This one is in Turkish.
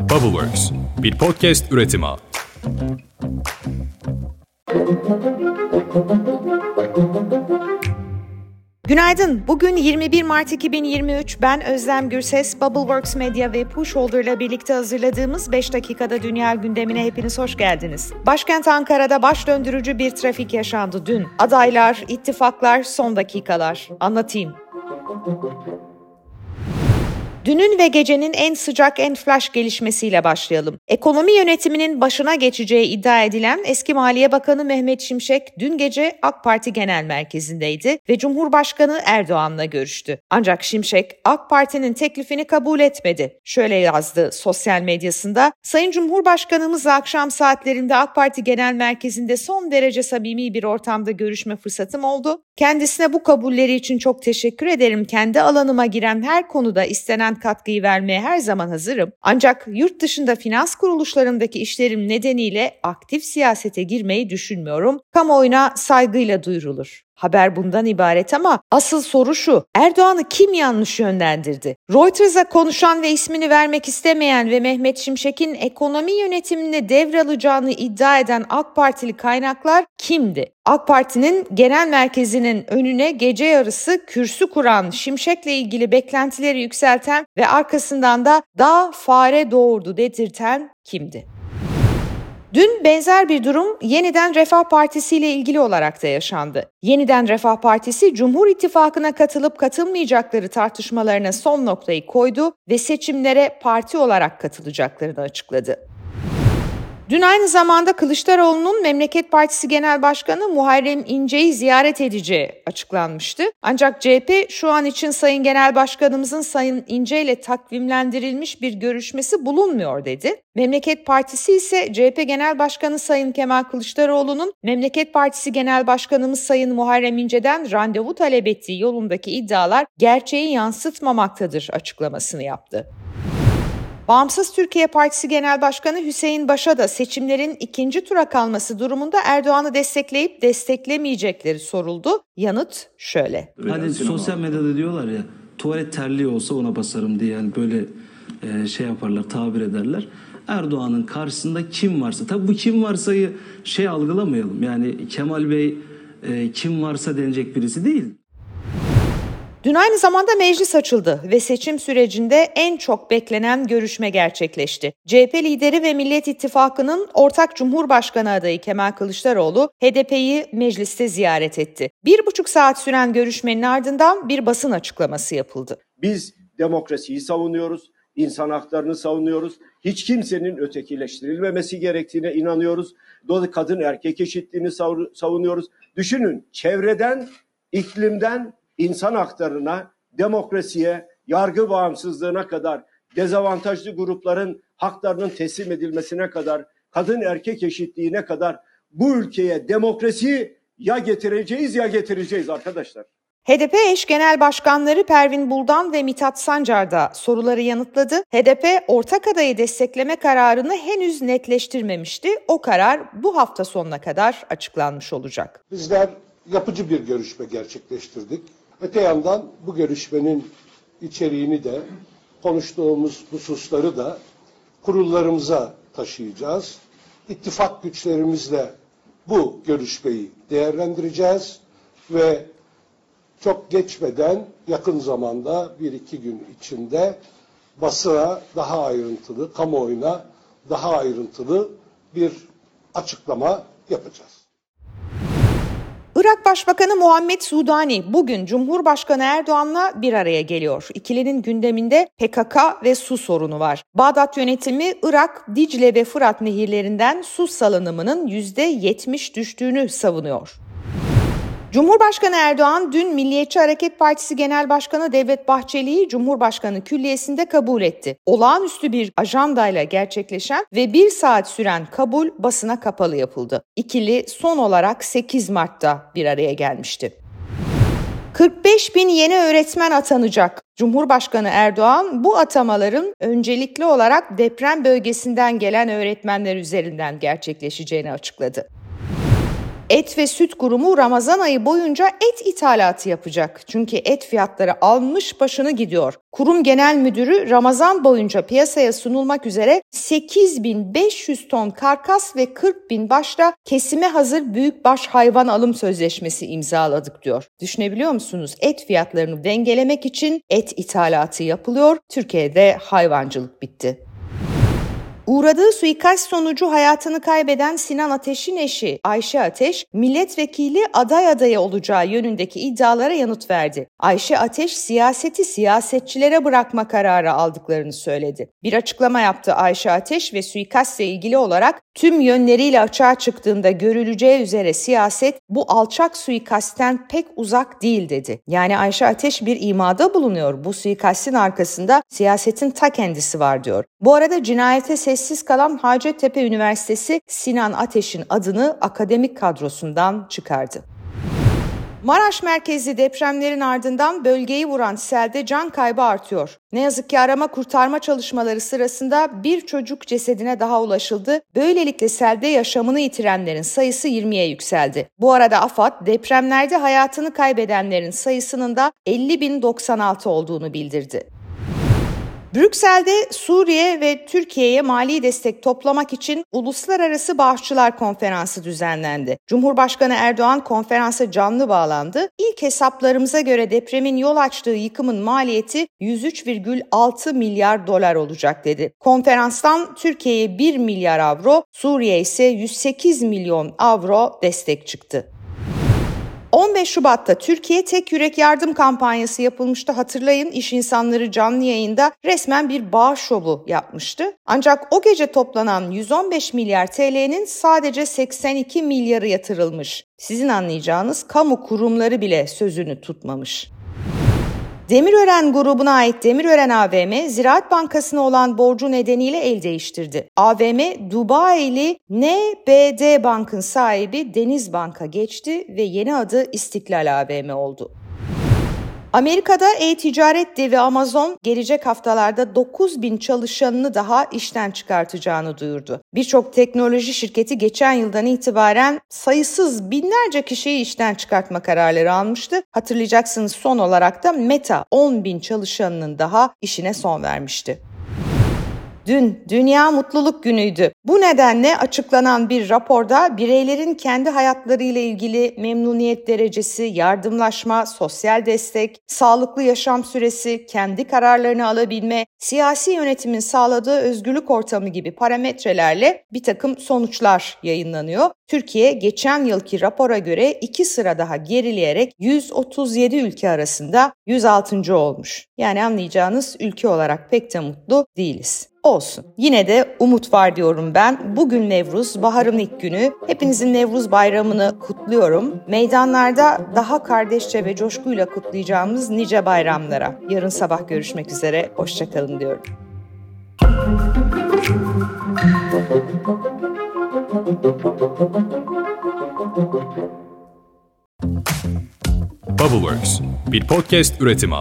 Bubbleworks, bir podcast üretimi. Günaydın. Bugün 21 Mart 2023. Ben Özlem Gürses. Bubbleworks Media ve Pushholder ile birlikte hazırladığımız 5 dakikada dünya gündemine hepiniz hoş geldiniz. Başkent Ankara'da baş döndürücü bir trafik yaşandı dün. Adaylar, ittifaklar, son dakikalar. Anlatayım. Dünün ve gecenin en sıcak en flash gelişmesiyle başlayalım. Ekonomi yönetiminin başına geçeceği iddia edilen eski Maliye Bakanı Mehmet Şimşek dün gece AK Parti Genel Merkezi'ndeydi ve Cumhurbaşkanı Erdoğan'la görüştü. Ancak Şimşek AK Parti'nin teklifini kabul etmedi. Şöyle yazdı sosyal medyasında, Sayın Cumhurbaşkanımız akşam saatlerinde AK Parti Genel Merkezi'nde son derece samimi bir ortamda görüşme fırsatım oldu. Kendisine bu kabulleri için çok teşekkür ederim. Kendi alanıma giren her konuda istenen katkıyı vermeye her zaman hazırım. Ancak yurt dışında finans kuruluşlarındaki işlerim nedeniyle aktif siyasete girmeyi düşünmüyorum. Kamuoyuna saygıyla duyurulur. Haber bundan ibaret ama asıl soru şu. Erdoğan'ı kim yanlış yönlendirdi? Reuters'a konuşan ve ismini vermek istemeyen ve Mehmet Şimşek'in ekonomi yönetiminde devralacağını iddia eden AK Partili kaynaklar kimdi? AK Parti'nin genel merkezinin önüne gece yarısı kürsü kuran Şimşek'le ilgili beklentileri yükselten ve arkasından da daha fare doğurdu dedirten kimdi? Dün benzer bir durum Yeniden Refah Partisi ile ilgili olarak da yaşandı. Yeniden Refah Partisi Cumhur İttifakı'na katılıp katılmayacakları tartışmalarına son noktayı koydu ve seçimlere parti olarak katılacaklarını açıkladı. Dün aynı zamanda Kılıçdaroğlu'nun Memleket Partisi Genel Başkanı Muharrem İnce'yi ziyaret edeceği açıklanmıştı. Ancak CHP şu an için Sayın Genel Başkanımızın Sayın İnce ile takvimlendirilmiş bir görüşmesi bulunmuyor dedi. Memleket Partisi ise CHP Genel Başkanı Sayın Kemal Kılıçdaroğlu'nun Memleket Partisi Genel Başkanımız Sayın Muharrem İnce'den randevu talep ettiği yolundaki iddialar gerçeği yansıtmamaktadır açıklamasını yaptı. Bağımsız Türkiye Partisi Genel Başkanı Hüseyin Baş'a da seçimlerin ikinci tura kalması durumunda Erdoğan'ı destekleyip desteklemeyecekleri soruldu. Yanıt şöyle. Hani sosyal medyada diyorlar ya tuvalet terliği olsa ona basarım diye yani böyle e, şey yaparlar tabir ederler. Erdoğan'ın karşısında kim varsa tabi bu kim varsayı şey algılamayalım yani Kemal Bey e, kim varsa denecek birisi değil. Dün aynı zamanda meclis açıldı ve seçim sürecinde en çok beklenen görüşme gerçekleşti. CHP lideri ve Millet İttifakı'nın ortak Cumhurbaşkanı adayı Kemal Kılıçdaroğlu HDP'yi mecliste ziyaret etti. Bir buçuk saat süren görüşmenin ardından bir basın açıklaması yapıldı. Biz demokrasiyi savunuyoruz, insan haklarını savunuyoruz. Hiç kimsenin ötekileştirilmemesi gerektiğine inanıyoruz. Dolayısıyla kadın erkek eşitliğini savunuyoruz. Düşünün çevreden, iklimden, insan haklarına, demokrasiye, yargı bağımsızlığına kadar, dezavantajlı grupların haklarının teslim edilmesine kadar, kadın erkek eşitliğine kadar bu ülkeye demokrasiyi ya getireceğiz ya getireceğiz arkadaşlar. HDP eş genel başkanları Pervin Buldan ve Mithat Sancar da soruları yanıtladı. HDP ortak adayı destekleme kararını henüz netleştirmemişti. O karar bu hafta sonuna kadar açıklanmış olacak. Bizler yapıcı bir görüşme gerçekleştirdik. Öte yandan bu görüşmenin içeriğini de konuştuğumuz hususları da kurullarımıza taşıyacağız. İttifak güçlerimizle bu görüşmeyi değerlendireceğiz ve çok geçmeden yakın zamanda bir iki gün içinde basına daha ayrıntılı, kamuoyuna daha ayrıntılı bir açıklama yapacağız. Irak Başbakanı Muhammed Sudani bugün Cumhurbaşkanı Erdoğan'la bir araya geliyor. İkilinin gündeminde PKK ve su sorunu var. Bağdat yönetimi Irak, Dicle ve Fırat nehirlerinden su salınımının %70 düştüğünü savunuyor. Cumhurbaşkanı Erdoğan dün Milliyetçi Hareket Partisi Genel Başkanı Devlet Bahçeli'yi Cumhurbaşkanı Külliyesi'nde kabul etti. Olağanüstü bir ajandayla gerçekleşen ve bir saat süren kabul basına kapalı yapıldı. İkili son olarak 8 Mart'ta bir araya gelmişti. 45 bin yeni öğretmen atanacak. Cumhurbaşkanı Erdoğan bu atamaların öncelikli olarak deprem bölgesinden gelen öğretmenler üzerinden gerçekleşeceğini açıkladı. Et ve Süt Kurumu Ramazan ayı boyunca et ithalatı yapacak. Çünkü et fiyatları almış başını gidiyor. Kurum Genel Müdürü Ramazan boyunca piyasaya sunulmak üzere 8500 ton karkas ve 40 bin başta kesime hazır büyükbaş hayvan alım sözleşmesi imzaladık diyor. Düşünebiliyor musunuz? Et fiyatlarını dengelemek için et ithalatı yapılıyor. Türkiye'de hayvancılık bitti. Uğradığı suikast sonucu hayatını kaybeden Sinan Ateş'in eşi Ayşe Ateş, milletvekili aday adayı olacağı yönündeki iddialara yanıt verdi. Ayşe Ateş, siyaseti siyasetçilere bırakma kararı aldıklarını söyledi. Bir açıklama yaptı Ayşe Ateş ve suikastla ilgili olarak tüm yönleriyle açığa çıktığında görüleceği üzere siyaset bu alçak suikastten pek uzak değil dedi. Yani Ayşe Ateş bir imada bulunuyor. Bu suikastin arkasında siyasetin ta kendisi var diyor. Bu arada cinayete sessiz kalan Hacettepe Üniversitesi Sinan Ateş'in adını akademik kadrosundan çıkardı. Maraş merkezli depremlerin ardından bölgeyi vuran selde can kaybı artıyor. Ne yazık ki arama kurtarma çalışmaları sırasında bir çocuk cesedine daha ulaşıldı. Böylelikle selde yaşamını yitirenlerin sayısı 20'ye yükseldi. Bu arada AFAD depremlerde hayatını kaybedenlerin sayısının da 50.096 olduğunu bildirdi. Brüksel'de Suriye ve Türkiye'ye mali destek toplamak için Uluslararası Bağışçılar Konferansı düzenlendi. Cumhurbaşkanı Erdoğan konferansa canlı bağlandı. İlk hesaplarımıza göre depremin yol açtığı yıkımın maliyeti 103,6 milyar dolar olacak dedi. Konferanstan Türkiye'ye 1 milyar avro, Suriye ise 108 milyon avro destek çıktı. 15 Şubat'ta Türkiye Tek Yürek Yardım kampanyası yapılmıştı. Hatırlayın iş insanları canlı yayında resmen bir bağış şovu yapmıştı. Ancak o gece toplanan 115 milyar TL'nin sadece 82 milyarı yatırılmış. Sizin anlayacağınız kamu kurumları bile sözünü tutmamış. Demirören grubuna ait Demirören AVM, Ziraat Bankası'na olan borcu nedeniyle el değiştirdi. AVM, Dubai'li NBD Bank'ın sahibi Deniz Bank'a geçti ve yeni adı İstiklal AVM oldu. Amerika'da e-ticaret devi Amazon gelecek haftalarda 9 bin çalışanını daha işten çıkartacağını duyurdu. Birçok teknoloji şirketi geçen yıldan itibaren sayısız binlerce kişiyi işten çıkartma kararları almıştı. Hatırlayacaksınız son olarak da Meta 10 bin çalışanının daha işine son vermişti. Dün Dünya Mutluluk Günü'ydü. Bu nedenle açıklanan bir raporda bireylerin kendi hayatlarıyla ilgili memnuniyet derecesi, yardımlaşma, sosyal destek, sağlıklı yaşam süresi, kendi kararlarını alabilme, siyasi yönetimin sağladığı özgürlük ortamı gibi parametrelerle bir takım sonuçlar yayınlanıyor. Türkiye geçen yılki rapora göre iki sıra daha gerileyerek 137 ülke arasında 106. olmuş. Yani anlayacağınız ülke olarak pek de mutlu değiliz. Olsun. Yine de umut var diyorum ben. Bugün Nevruz, baharın ilk günü. Hepinizin Nevruz bayramını kutluyorum. Meydanlarda daha kardeşçe ve coşkuyla kutlayacağımız nice bayramlara. Yarın sabah görüşmek üzere. Hoşçakalın diyorum. Bubbleworks, bir podcast üretimi.